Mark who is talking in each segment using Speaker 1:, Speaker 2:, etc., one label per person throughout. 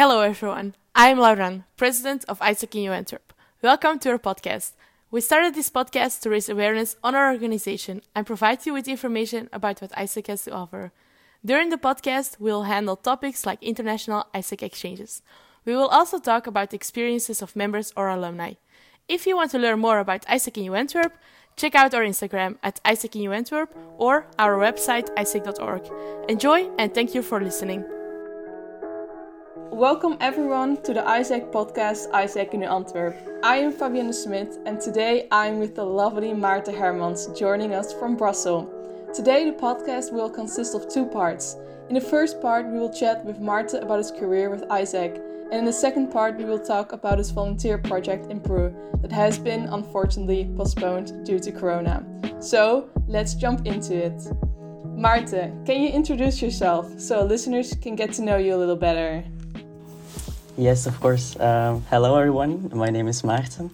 Speaker 1: Hello, everyone. I'm Lauren, president of AIESEC in Antwerp. Welcome to our podcast. We started this podcast to raise awareness on our organization and provide you with information about what AIESEC has to offer. During the podcast, we'll handle topics like international AIESEC exchanges. We will also talk about the experiences of members or alumni. If you want to learn more about AIESEC in Antwerp, check out our Instagram at AIESEC in Antwerp or our website aiesec.org. Enjoy and thank you for listening.
Speaker 2: Welcome everyone to the AIESEC podcast AIESEC in Antwerp. I am Fabienne Smit and today I'm with the lovely Maarten Hermans joining us from Brussels. Today the podcast will consist of two parts. In the first part we will chat with Maarten about his career with AIESEC, and in the second part we will talk about his volunteer project in Peru that has been unfortunately postponed due to corona. So let's jump into it. Maarten, can you introduce yourself so listeners can get to know you a little better?
Speaker 3: Yes, of course. Um, hello, everyone. My name is Maarten.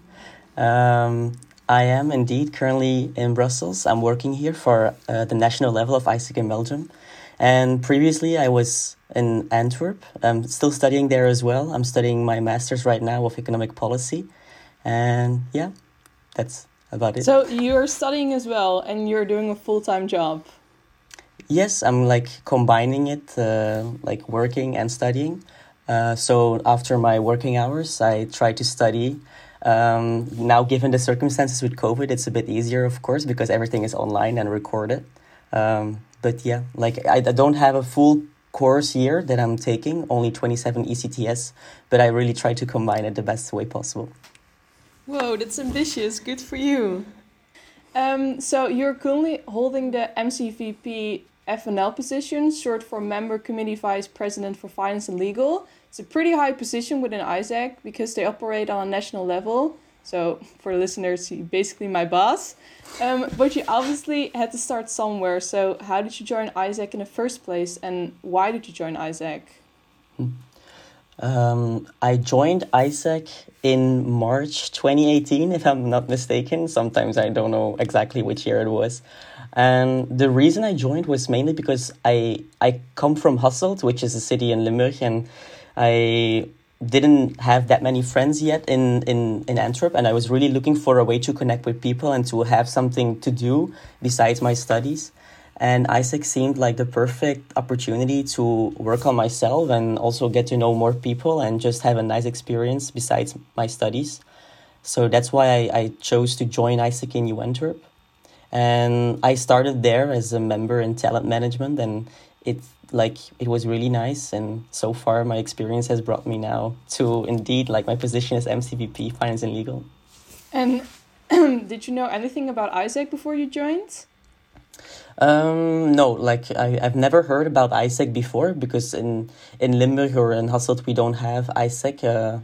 Speaker 3: Um, I am indeed currently in Brussels. I'm working here for uh, the national level of AIESEC in Belgium. And previously, I was in Antwerp. I'm still studying there as well. I'm studying my master's right now of economic policy. And yeah, that's about it.
Speaker 2: So you're studying as well and you're doing a full time job?
Speaker 3: Yes, I'm like combining it, uh, like working and studying. Uh, so after my working hours, I try to study. Um, now, given the circumstances with COVID, it's a bit easier, of course, because everything is online and recorded. Um, but yeah, like I, I don't have a full course year that I'm taking, only 27 ECTS, but I really try to combine it the best way possible.
Speaker 2: Whoa, that's ambitious. Good for you. Um, so you're currently holding the MCVP FNL position, short for Member Committee Vice President for Finance and Legal. It's a pretty high position within AIESEC because they operate on a national level. So, for listeners, he's basically my boss. Um, but you obviously had to start somewhere. So, how did you join AIESEC in the first place and why did you join AIESEC?
Speaker 3: Um, I joined AIESEC in March 2018, if I'm not mistaken. Sometimes I don't know exactly which year it was. And the reason I joined was mainly because I I come from Hasselt, which is a city in Limburg, and I didn't have that many friends yet in, in, in Antwerp, and I was really looking for a way to connect with people and to have something to do besides my studies. And AIESEC seemed like the perfect opportunity to work on myself and also get to know more people and just have a nice experience besides my studies. So that's why I, I chose to join AIESEC in Antwerp. And I started there as a member in talent management, and it like it was really nice. And so far, my experience has brought me now to indeed like my position as MCVP Finance and Legal.
Speaker 2: And did you know anything about AIESEC before you joined?
Speaker 3: Um, no, like I, I've never heard about AIESEC before because in, in Limburg or in Hasselt we don't have AIESEC uh,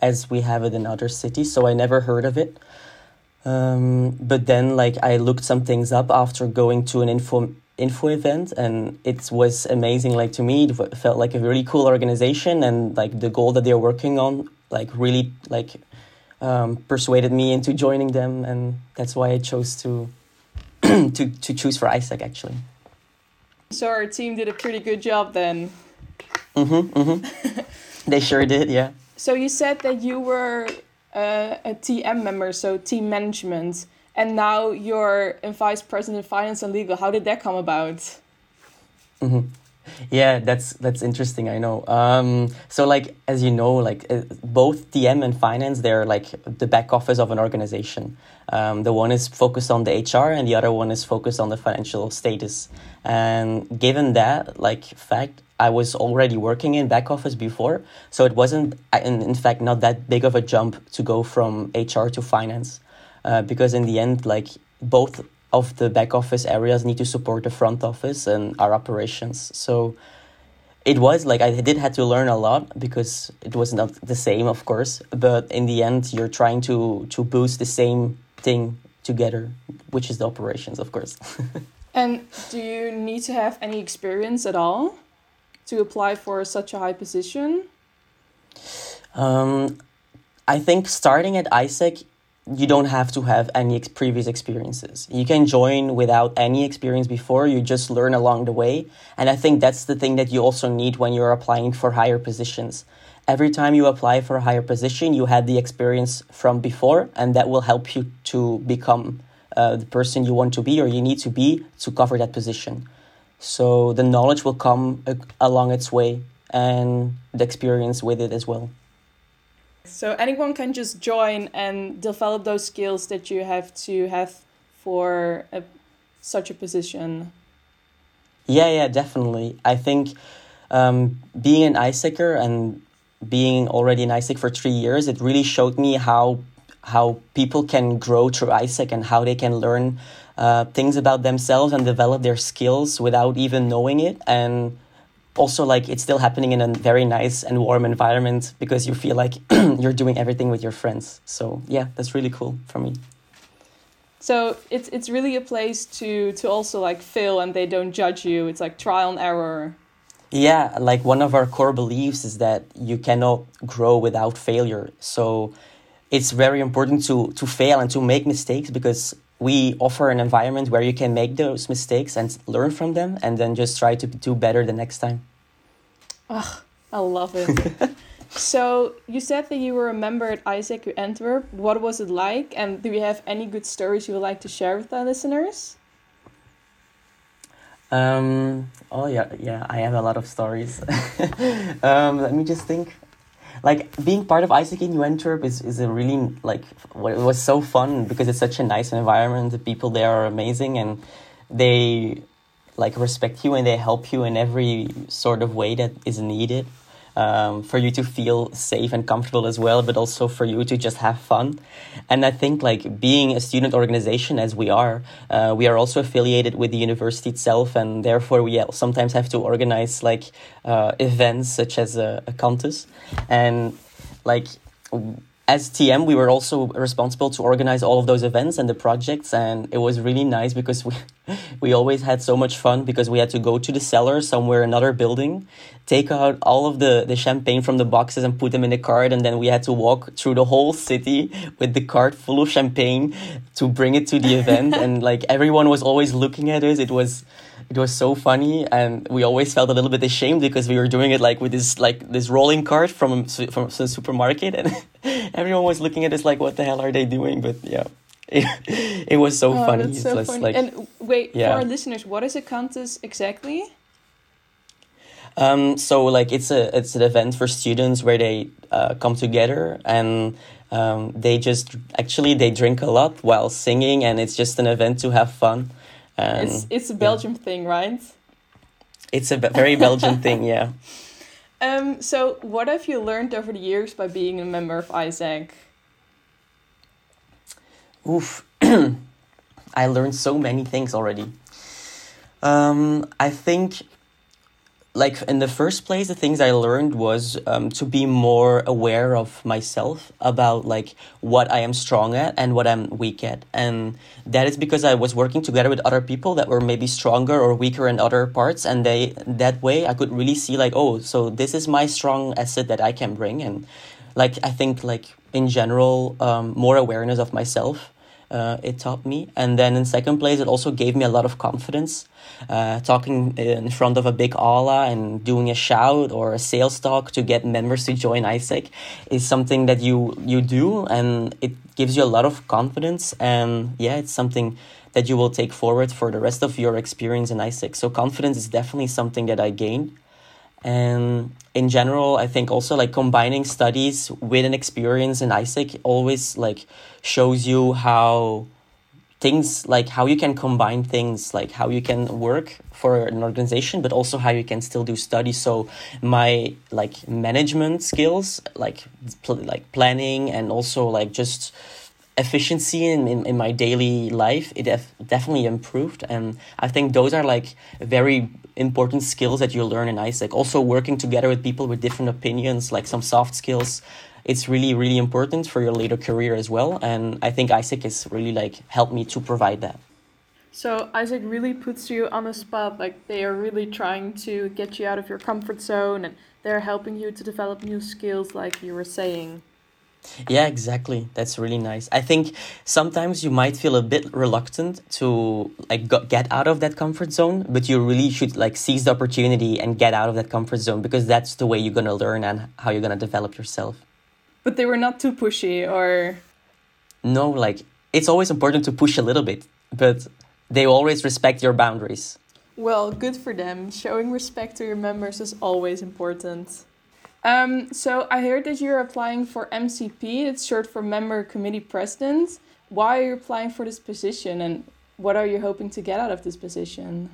Speaker 3: as we have it in other cities, so I never heard of it. Um, but then, like, I looked some things up after going to an info info event, and it was amazing. Like to me, it felt like a really cool organization, and like the goal that they're working on, like really like um, persuaded me into joining them, and that's why I chose to to to choose for AIESEC actually.
Speaker 2: So our team did a pretty good job then.
Speaker 3: Mhm. Mhm. they sure did. Yeah.
Speaker 2: So you said that you were uh, a TM member, so team management, and now you're a vice president of finance and legal. How did that come about?
Speaker 3: Mm-hmm. Yeah, that's that's interesting. I know. Um, so, like as you know, like uh, both TM and finance, they're like the back office of an organization. Um, the one is focused on the HR, and the other one is focused on the financial status. And given that, like fact, I was already working in back office before, so it wasn't, in, in fact, not that big of a jump to go from HR to finance, uh, because in the end, like both of the back office areas need to support the front office and our operations. So it was like I did had to learn a lot because it was not the same, of course. But in the end, you're trying to to boost the same thing together, which is the operations, of course.
Speaker 2: and do you need to have any experience at all to apply for such a high position?
Speaker 3: Um, I think starting at ISEC you don't have to have any ex- previous experiences. You can join without any experience before, you just learn along the way. And I think that's the thing that you also need when you're applying for higher positions. Every time you apply for a higher position, you had the experience from before, and that will help you to become uh, the person you want to be or you need to be to cover that position. So the knowledge will come along its way and the experience with it as well.
Speaker 2: So anyone can just join and develop those skills that you have to have for a, such a position.
Speaker 3: Yeah, yeah, definitely. I think um, being an AIESECer and being already an AIESEC for three years, it really showed me how how people can grow through AIESEC and how they can learn uh, things about themselves and develop their skills without even knowing it. And also like it's still happening in a very nice and warm environment because you feel like you're doing everything with your friends. So yeah, that's really cool for me.
Speaker 2: So it's it's really a place to to also like fail and they don't judge you. It's like trial and error.
Speaker 3: Yeah, like one of our core beliefs is that you cannot grow without failure. So it's very important to to fail and to make mistakes because we offer an environment where you can make those mistakes and learn from them and then just try to do better the next time.
Speaker 2: Oh, I love it. so you said that you were a member at AIESEC Antwerp. What was it like? And do you have any good stories you would like to share with our listeners?
Speaker 3: Um, oh yeah, yeah, I have a lot of stories. um, let me just think like being part of AIESEC in Antwerp is, is a really like it was so fun because it's such a nice environment. The people there are amazing and they like respect you and they help you in every sort of way that is needed um, for you to feel safe and comfortable as well, but also for you to just have fun. And I think like being a student organization as we are, uh, we are also affiliated with the university itself, and therefore we sometimes have to organize like uh, events such as a, a contest and like as TM, we were also responsible to organize all of those events and the projects, and it was really nice because we we always had so much fun because we had to go to the cellar somewhere another building, take out all of the the champagne from the boxes and put them in a cart, and then we had to walk through the whole city with the cart full of champagne to bring it to the event, and like everyone was always looking at us. It was it was so funny and we always felt a little bit ashamed because we were doing it like with this like this rolling cart from from some supermarket and everyone was looking at us like what the hell are they doing but yeah it, it was so oh, funny
Speaker 2: so funny. Like, and wait yeah. for our listeners what is a contest exactly
Speaker 3: um, so like it's a it's an event for students where they uh, come together and um, they just actually they drink a lot while singing and it's just an event to have fun
Speaker 2: and, it's it's a Belgium yeah. thing, right?
Speaker 3: It's a very Belgian thing, yeah.
Speaker 2: Um, so, what have you learned over the years by being a member of AIESEC?
Speaker 3: Oof, I learned so many things already. Um, I think like in the first place the things i learned was um, to be more aware of myself about like what i am strong at and what i'm weak at. And that is because i was working together with other people that were maybe stronger or weaker in other parts and they that way i could really see like oh so this is my strong asset that i can bring. And like i think like in general um, more awareness of myself uh, it taught me. And then in second place, it also gave me a lot of confidence. Uh, talking in front of a big aula and doing a shout or a sales talk to get members to join AIESEC is something that you you do, and it gives you a lot of confidence. And yeah, it's something that you will take forward for the rest of your experience in AIESEC. So confidence is definitely something that I gained. And in general, I think also like combining studies with an experience in AIESEC always like shows you how things like how you can combine things like how you can work for an organization but also how you can still do studies. So my like management skills like pl- like planning and also like just efficiency in, in, in my daily life it def- definitely improved. And i think those are like very important skills that you learn in aiesec also working together with people with different opinions like some soft skills. It's really really important for your later career as well and i think aiesec has really like helped me to provide that.
Speaker 2: So aiesec really puts you on the spot like they are really trying to get you out of your comfort zone and they're helping you to develop new skills like you were saying
Speaker 3: Yeah, exactly. That's really nice. I think sometimes you might feel a bit reluctant to like go, get out of that comfort zone, but you really should like seize the opportunity and get out of that comfort zone because that's the way you're going to learn and how you're going to develop yourself.
Speaker 2: But they were not too pushy or
Speaker 3: No, like it's always important to push a little bit, but they always respect your boundaries.
Speaker 2: Well, good for them. Showing respect to your members is always important. Um, so I heard that you're applying for MCP. It's short for Member Committee President. Why are you applying for this position, and what are you hoping to get out of this position?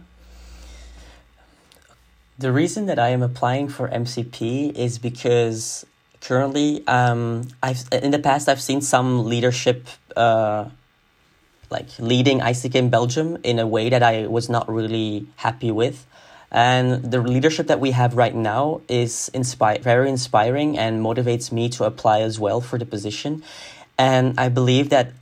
Speaker 3: The reason that I am applying for MCP is because currently, um, I've in the past I've seen some leadership, uh, like leading AIESEC in Belgium in a way that I was not really happy with. And the leadership that we have right now is inspi- very inspiring and motivates me to apply as well for the position. And I believe that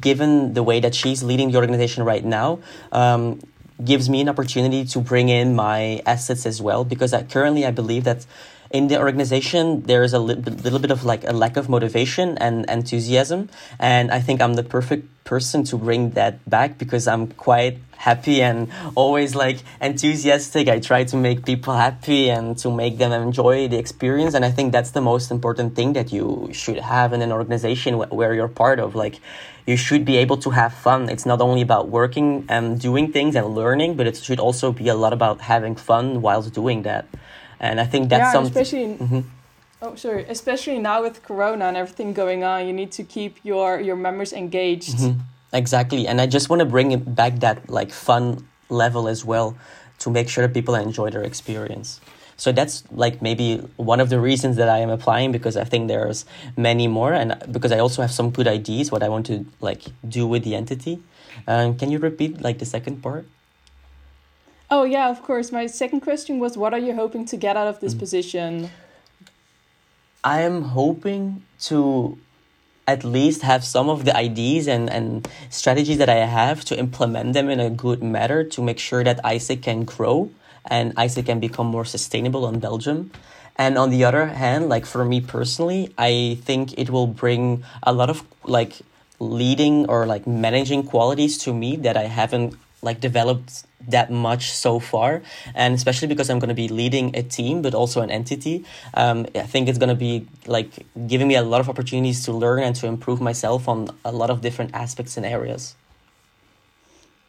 Speaker 3: given the way that she's leading the organization right now, um, gives me an opportunity to bring in my assets as well. Because I, currently, I believe that in the organization there is a li- little bit of like a lack of motivation and enthusiasm. And i think i'm the perfect person to bring that back because i'm quite happy and always like enthusiastic. I try to make people happy and to make them enjoy the experience. And i think that's the most important thing that you should have in an organization wh- where you're part of. Like you should be able to have fun. It's not only about working and doing things and learning but it should also be a lot about having fun whilst doing that and I think that's
Speaker 2: yeah,
Speaker 3: something.
Speaker 2: especially. Mm-hmm. Oh, sorry. Especially now with Corona and everything going on, you need to keep your your members engaged.
Speaker 3: Mm-hmm. Exactly, and I just want to bring it back that like fun level as well, to make sure that people enjoy their experience. So that's like maybe one of the reasons that I am applying because I think there's many more, and because I also have some good ideas what I want to like do with the entity. Um, can you repeat like the second part?
Speaker 2: Oh yeah, of course. My second question was, what are you hoping to get out of this mm. position?
Speaker 3: I am hoping to at least have some of the ideas and, and strategies that I have to implement them in a good manner to make sure that AIESEC can grow and AIESEC can become more sustainable in Belgium. And on the other hand, like for me personally, I think it will bring a lot of like leading or like managing qualities to me that I haven't like developed that much so far. And especially because i'm going to be leading a team but also an entity um, i think it's going to be like giving me a lot of opportunities to learn and to improve myself on a lot of different aspects and areas.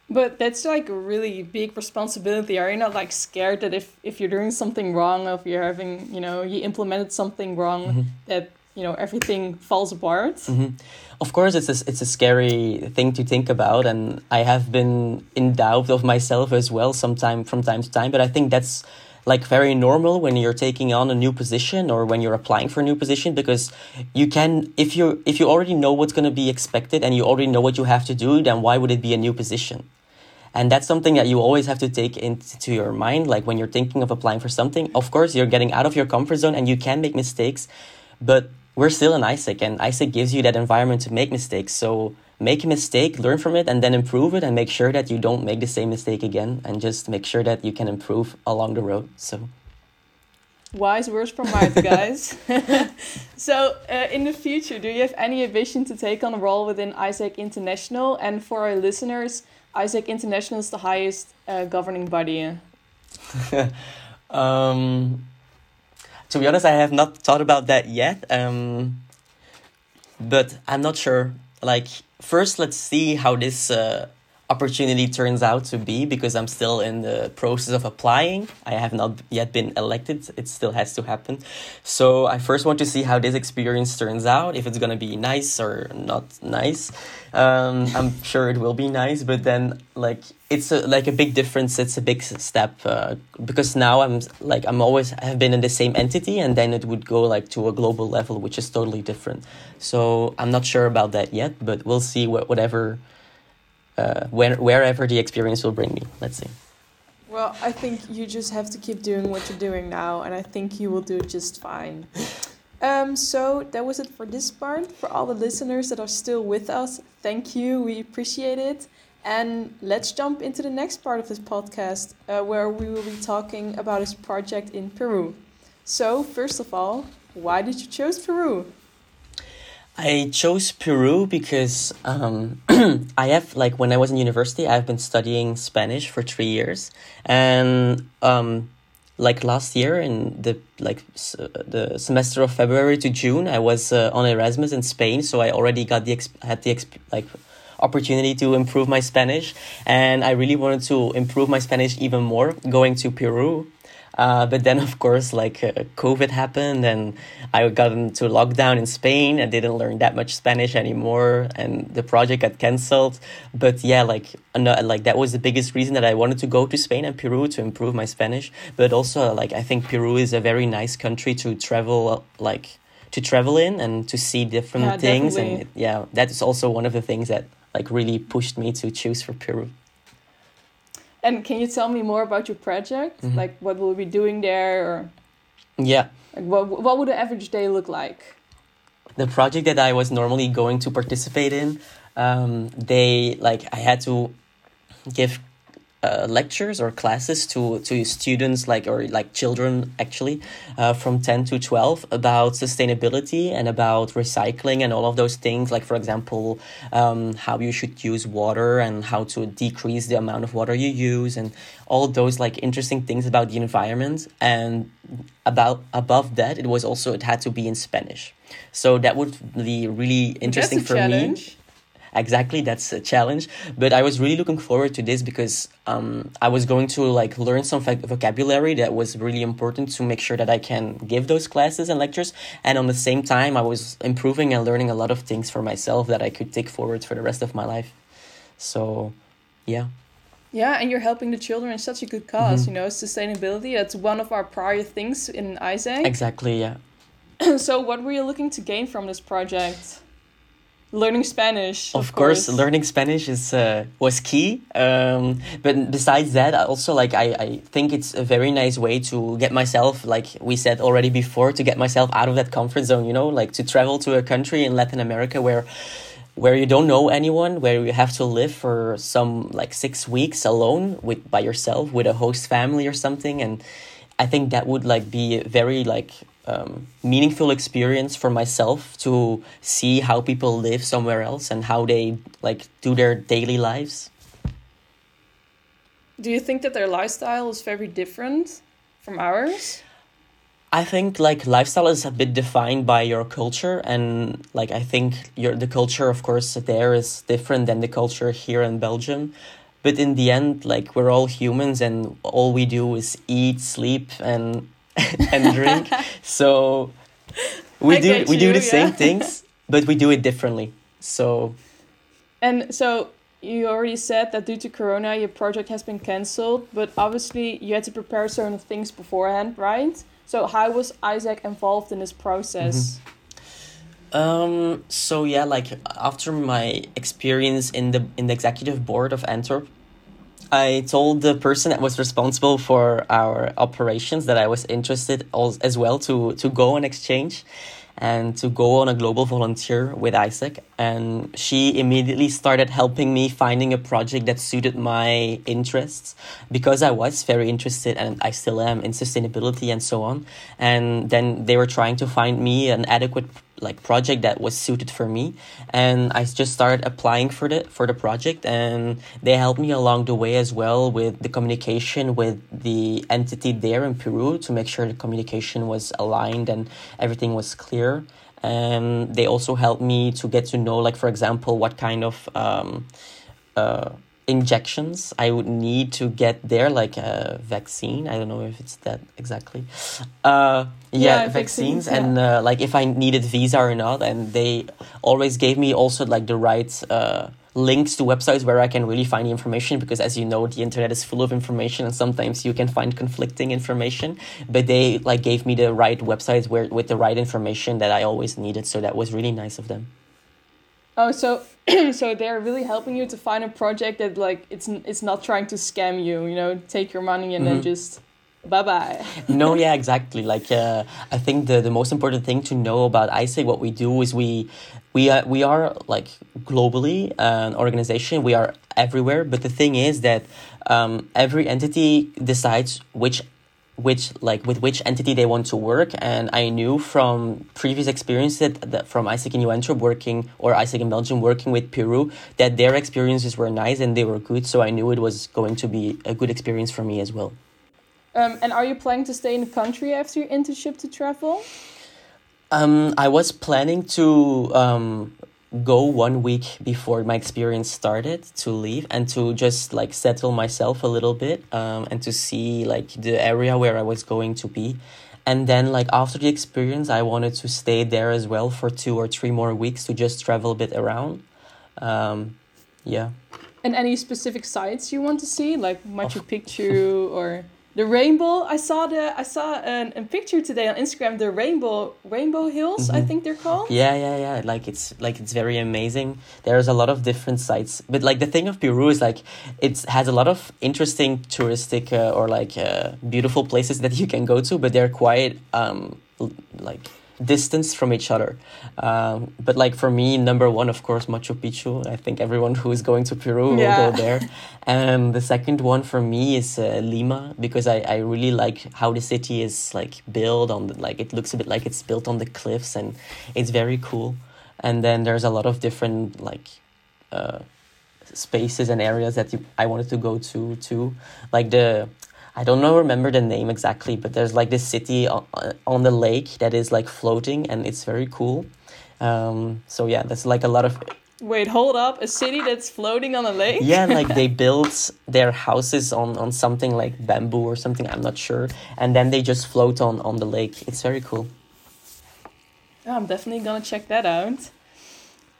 Speaker 2: But that's like a really big responsibility. Are you not like scared that if if you're doing something wrong or if you're having you know you implemented something wrong mm-hmm. that you know everything falls apart.
Speaker 3: Mm-hmm. of course it's a, it's a scary thing to think about and i have been in doubt of myself as well sometime from time to time but i think that's like very normal when you're taking on a new position or when you're applying for a new position because you can if you if you already know what's going to be expected and you already know what you have to do then why would it be a new position? And that's something that you always have to take into your mind like when you're thinking of applying for something. Of course you're getting out of your comfort zone and you can make mistakes but we're still in AIESEC, and AIESEC gives you that environment to make mistakes. So make a mistake, learn from it, and then improve it, and make sure that you don't make the same mistake again, and just make sure that you can improve along the road. So.
Speaker 2: Wise words from Maarten, guys. so, uh, in the future, do you have any ambition to take on a role within AIESEC International? And for our listeners, AIESEC International is the highest uh, governing body.
Speaker 3: um, to be honest, I have not thought about that yet. Um, but I'm not sure. Like, first, let's see how this uh, opportunity turns out to be because I'm still in the process of applying. I have not yet been elected. It still has to happen. So I first want to see how this experience turns out, if it's going to be nice or not nice. Um, I'm sure it will be nice, but then like it's a, like a big difference. It's a big step uh, because now I'm like I'm always have been in the same entity, and then it would go like to a global level, which is totally different. So I'm not sure about that yet, but we'll see what whatever uh, where, wherever the experience will bring me. Let's see.
Speaker 2: Well, I think you just have to keep doing what you're doing now, and I think you will do just fine. Um, so that was it for this part. For all the listeners that are still with us, thank you. We appreciate it. And let's jump into the next part of this podcast, uh, where we will be talking about his project in Peru. So, first of all, why did you choose Peru?
Speaker 3: I chose Peru because um, I have like when I was in university, I've been studying Spanish for three years, and um, like last year in the like s- the semester of February to June, I was uh, on Erasmus in Spain, so I already got the exp- had the exp- like opportunity to improve my Spanish, and I really wanted to improve my Spanish even more going to Peru. Uh, but then, of course, like uh, COVID happened, and I got into lockdown in Spain. I didn't learn that much Spanish anymore, and the project got cancelled. But yeah, like no, like that was the biggest reason that I wanted to go to Spain and Peru to improve my Spanish. But also, like I think Peru is a very nice country to travel, like to travel in and to see different
Speaker 2: Yeah,
Speaker 3: things.
Speaker 2: definitely.
Speaker 3: And yeah, that is also one of the things that like really pushed me to choose for Peru.
Speaker 2: And can you tell me more about your project?
Speaker 3: Mhm.
Speaker 2: Like what will we be doing there or
Speaker 3: Yeah.
Speaker 2: like what what would an average day look like?
Speaker 3: the project that I was normally going to participate in, um, they like I had to give uh, lectures or classes to to students like or like children actually uh, from 10 to 12 about sustainability and about recycling and all of those things. Like for example um, how you should use water and how to decrease the amount of water you use and all those like interesting things about the environment. And about above that it was also it had to be in spanish. So that would be really interesting for me.
Speaker 2: challenge.
Speaker 3: Exactly that's a challenge but i was really looking forward to this because um, i was going to like learn some voc- vocabulary that was really important to make sure that i can give those classes and lectures and on the same time i was improving and learning a lot of things for myself that i could take forward for the rest of my life so yeah
Speaker 2: Yeah, and you're helping the children in such a good because
Speaker 3: Mhm.
Speaker 2: you know, sustainability, that's one of our prior things in AIESEC.
Speaker 3: exactly yeah
Speaker 2: so what were you looking to gain from this project? Learning Spanish.
Speaker 3: of, course, learning spanish is uh, was key um, but besides that I also like I, I think it's a very nice way to get myself like we said already before to get myself out of that comfort zone you know like to travel to a country in latin america where where you don't know anyone where you have to live for some like six weeks alone with by yourself with a host family or something and i think that would like be very like um, meaningful experience for myself to see how people live somewhere else and how they like do their daily lives
Speaker 2: Do you think that their lifestyle is very different from ours?
Speaker 3: I think like lifestyle is a bit defined by your culture and like I think your the culture of course there is different than the culture here in Belgium. But in the end like we're all humans and all we do is eat, sleep and and drink. so we
Speaker 2: I
Speaker 3: do we do
Speaker 2: you,
Speaker 3: the same things but we do it differently. So
Speaker 2: And so you already said that due to Corona, your project has been cancelled, but obviously you had to prepare certain things beforehand, right? So how was AIESEC involved in this process?
Speaker 3: Um. So yeah, like after my experience in the in the executive board of Antwerp, I told the person that was responsible for our operations that I was interested as well to to go on exchange, and to go on a global volunteer with AIESEC. And she immediately started helping me finding a project that suited my interests because I was very interested and I still am in sustainability and so on. And then they were trying to find me an adequate like project that was suited for me. And i just started applying for the for the project and they helped me along the way as well with the communication with the entity there in peru to make sure the communication was aligned and everything was clear. And they also helped me to get to know like for example what kind of um, uh, injections I would need to get there, like a vaccine. I don't know if it's that exactly. Uh, yeah,
Speaker 2: Yeah,
Speaker 3: vaccines,
Speaker 2: vaccines,
Speaker 3: and uh, like if I needed visa or not. And they always gave me also like the right uh, links to websites where I can really find the information because, as you know, the internet is full of information, and sometimes you can find conflicting information. But they like gave me the right websites where with the right information that I always needed. So that was really nice of them.
Speaker 2: Oh, so so they're really helping you to find a project that like it's it's not trying to scam you, you know, take your money and then
Speaker 3: Mhm.
Speaker 2: just bye bye.
Speaker 3: no, yeah, exactly. Like, uh, I think the, the most important thing to know about AIESEC, what we do is we we are we are like globally an organization. We are everywhere, but the thing is that um, every entity decides which which like with which entity they want to work and i knew from previous experience that, that from aiesec in antwerp working or aiesec in belgium working with peru that their experiences were nice and they were good so i knew it was going to be a good experience for me as well.
Speaker 2: Um, and are you planning to stay in the country after your internship to travel?
Speaker 3: Um, i was planning to um, go one week before my experience started to leave and to just like settle myself a little bit um, and to see like the area where I was going to be. And then like after the experience, I wanted to stay there as well for two or three more weeks to just travel a bit around. Um, yeah.
Speaker 2: And any specific sites you want to see, like Machu Picchu or the rainbow i saw the i saw an, a picture today on instagram the rainbow rainbow hills mm-hmm. i think they're called
Speaker 3: yeah yeah yeah like it's like it's very amazing there's a lot of different sites but like the thing of peru is like it has a lot of interesting touristic uh, or like uh, beautiful places that you can go to but they're quite um like distance from each other. Um, but like for me, number one, of course, Machu Picchu. I think everyone who is going to Peru yeah. will go there. and the second one for me is uh, Lima because I, I really like how the city is like built on the, like it looks a bit like it's built on the cliffs and it's very cool. And then there's a lot of different like uh, spaces and areas that you, I wanted to go to too, like the I don't know remember the name exactly, but there's like this city on, on the lake that is like floating and it's very cool. Um, so yeah, that's like a lot of.
Speaker 2: Wait, hold up! A city that's floating on a lake?
Speaker 3: yeah, like they build their houses on on something like bamboo or something. I'm not sure, and then they just float on on the lake. It's very cool.
Speaker 2: Oh, I'm definitely gonna check that out.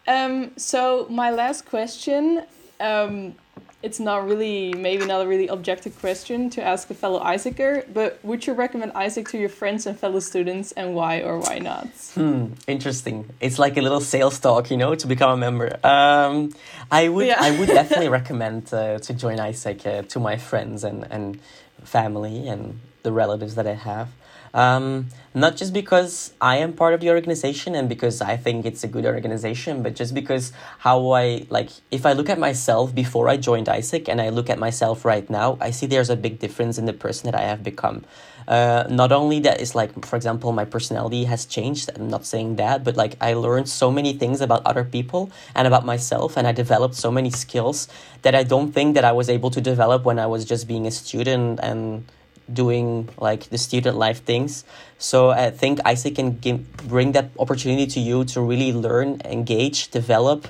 Speaker 2: Um, so my last question. Um, it's not really maybe not a really objective question to ask a fellow AIESECer, but would you recommend AIESEC to your friends and fellow students and why or why not?
Speaker 3: Hmm, interesting. It's like a little sales talk, you know, to become a member. Um, I would yeah. I would definitely recommend uh, to join AIESEC uh, to my friends and, and family and the relatives that I have. Um, not just because I am part of the organization and because I think it's a good organization, but just because how I like, if I look at myself before I joined AIESEC and I look at myself right now, I see there's a big difference in the person that I have become. Uh, not only that is like, for example, my personality has changed. I'm not saying that, but like I learned so many things about other people and about myself, and I developed so many skills that I don't think that I was able to develop when I was just being a student and doing like the student life things. So I think AIESEC can give, bring that opportunity to you to really learn, engage, develop,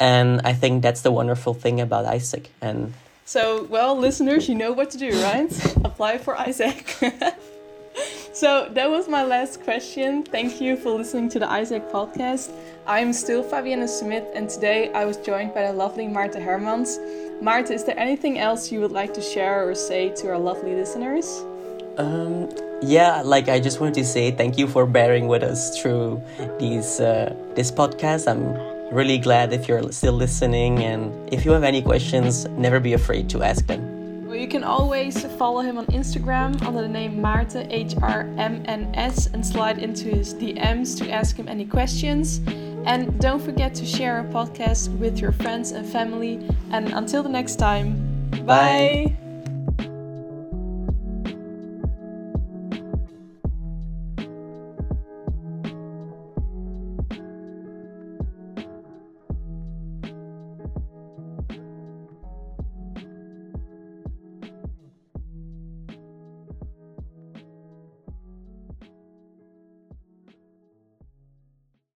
Speaker 3: and I think that's the wonderful thing about AIESEC. And
Speaker 2: so, well, listeners, you know what to do, right? Apply for AIESEC. so that was my last question. Thank you for listening to the AIESEC podcast. I'm still Fabienne Smith, and today I was joined by the lovely Maarten Hermans. Maarten, is there anything else you would like to share or say to our lovely listeners?
Speaker 3: Um, yeah, like I just wanted to say thank you for bearing with us through these uh, this podcast. I'm really glad if you're still listening, and if you have any questions, never be afraid to ask them.
Speaker 2: Well, you can always follow him on Instagram under the name Maarten H R M N S and slide into his DMs to ask him any questions. And don't forget to share our podcast with your friends and family. And until the next time, bye. bye.